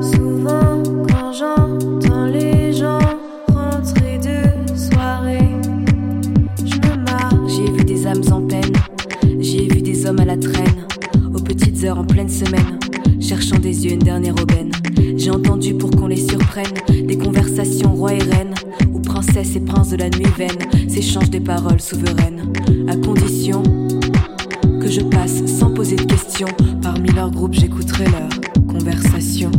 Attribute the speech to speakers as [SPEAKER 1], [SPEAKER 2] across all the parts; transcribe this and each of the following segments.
[SPEAKER 1] souvent quand j'entends les gens rentrer de soirée. Je me marre. J'ai vu des âmes en peine, j'ai vu des hommes à la traîne, aux petites heures en pleine semaine, cherchant des yeux une dernière aubaine. J'ai entendu pour qu'on les surprenne des conversations roi et reine où princesses et princes de la nuit vaine s'échangent des paroles souveraines, à condition que je passe sans poser de questions. Parmi leurs groupes, j'écouterai leurs conversations.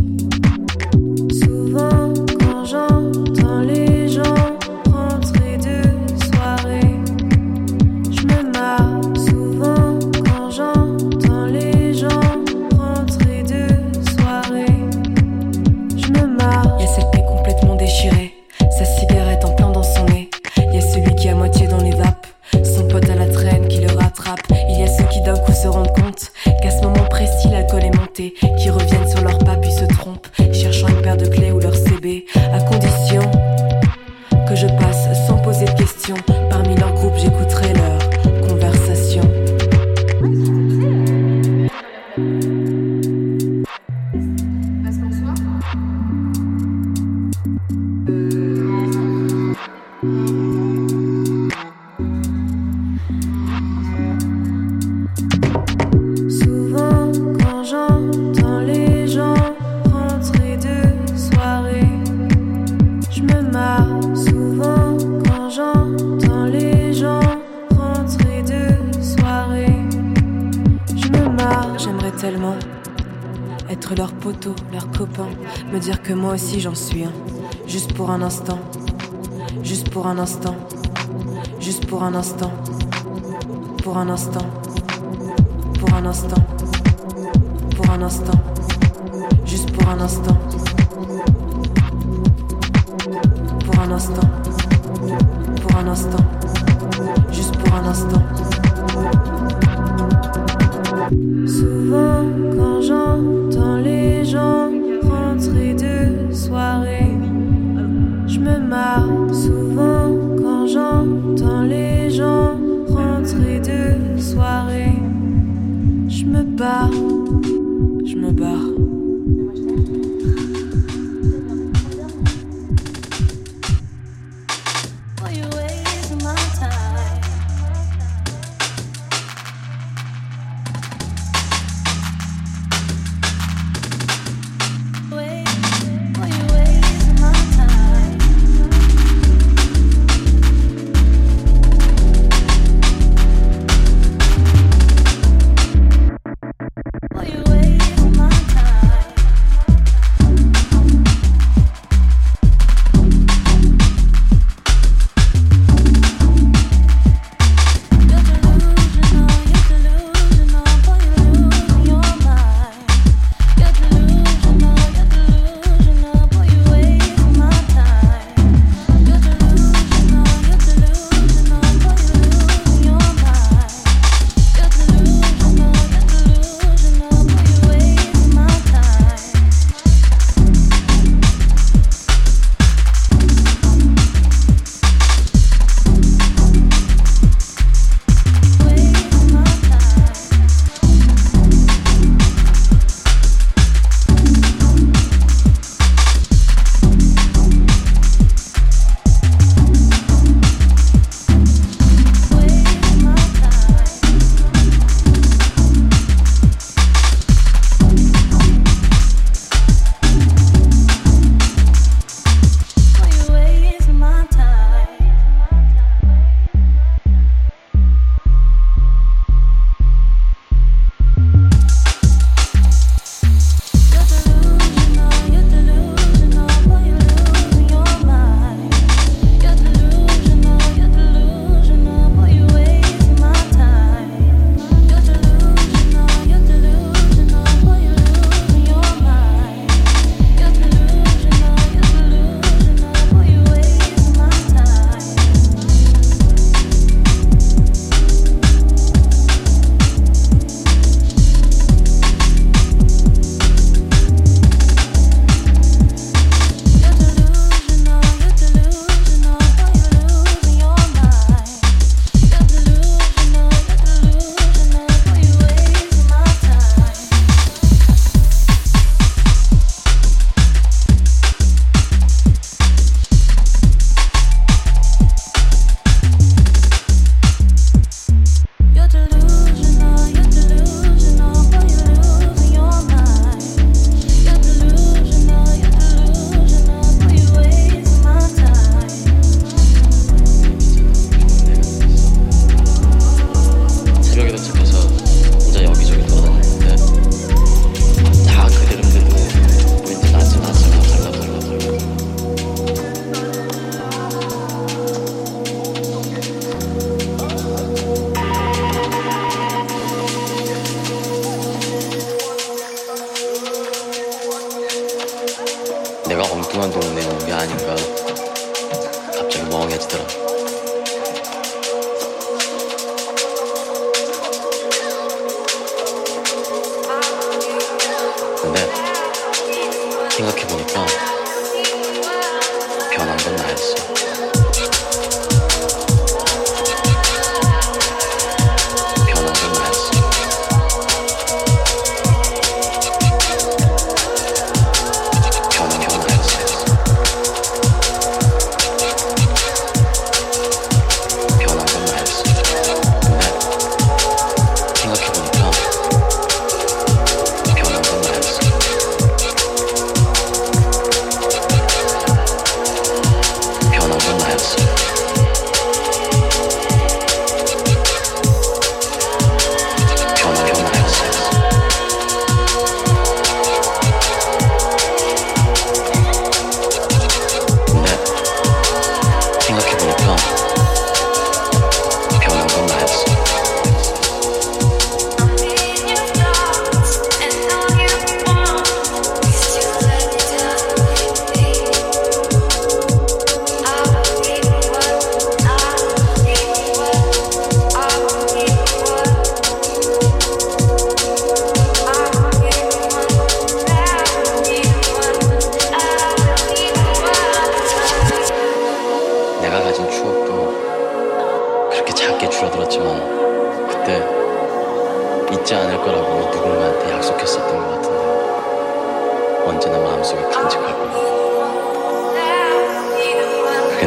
[SPEAKER 1] J'en suis un. Juste pour un instant. Juste pour un instant. Juste pour un instant. Pour un instant. Pour un instant. Pour un instant. Juste pour un instant. Pour un instant. Pour un instant. Juste pour un instant.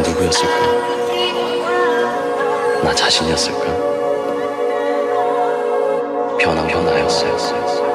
[SPEAKER 2] 누구였을까? 나 자신이었을까? 변한 건 나였어요.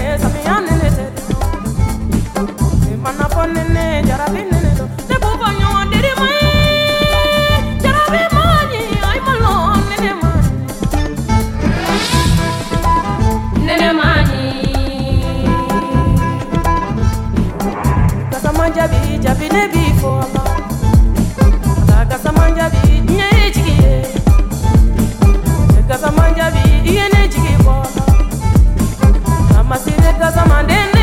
[SPEAKER 3] Yes, I'm unlimited. I'm not cause I'm on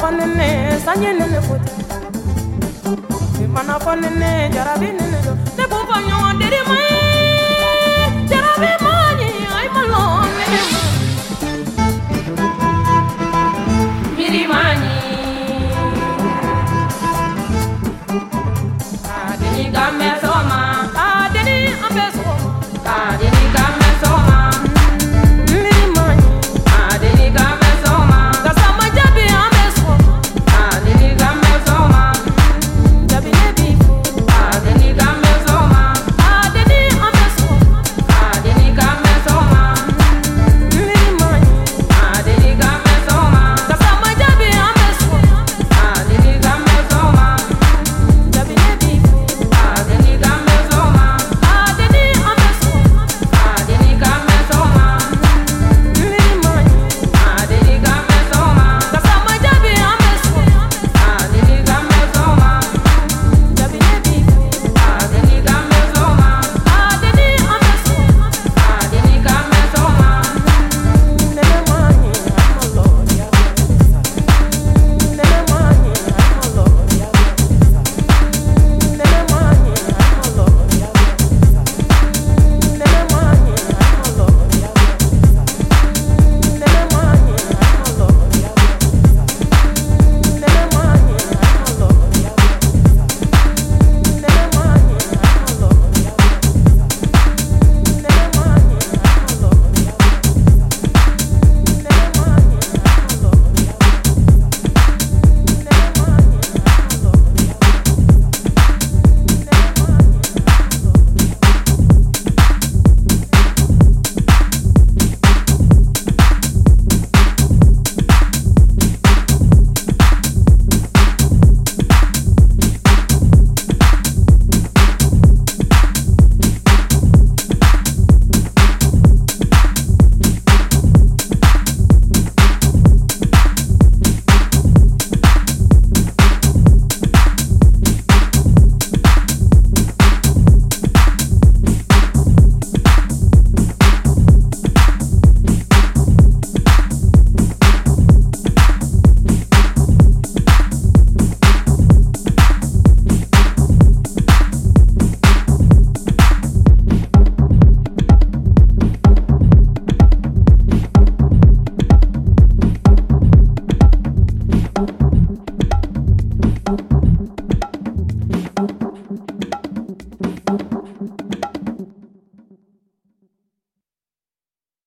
[SPEAKER 3] I'm sanye nene fote mi mana fa nene jarabi nene do ne bo deri jarabi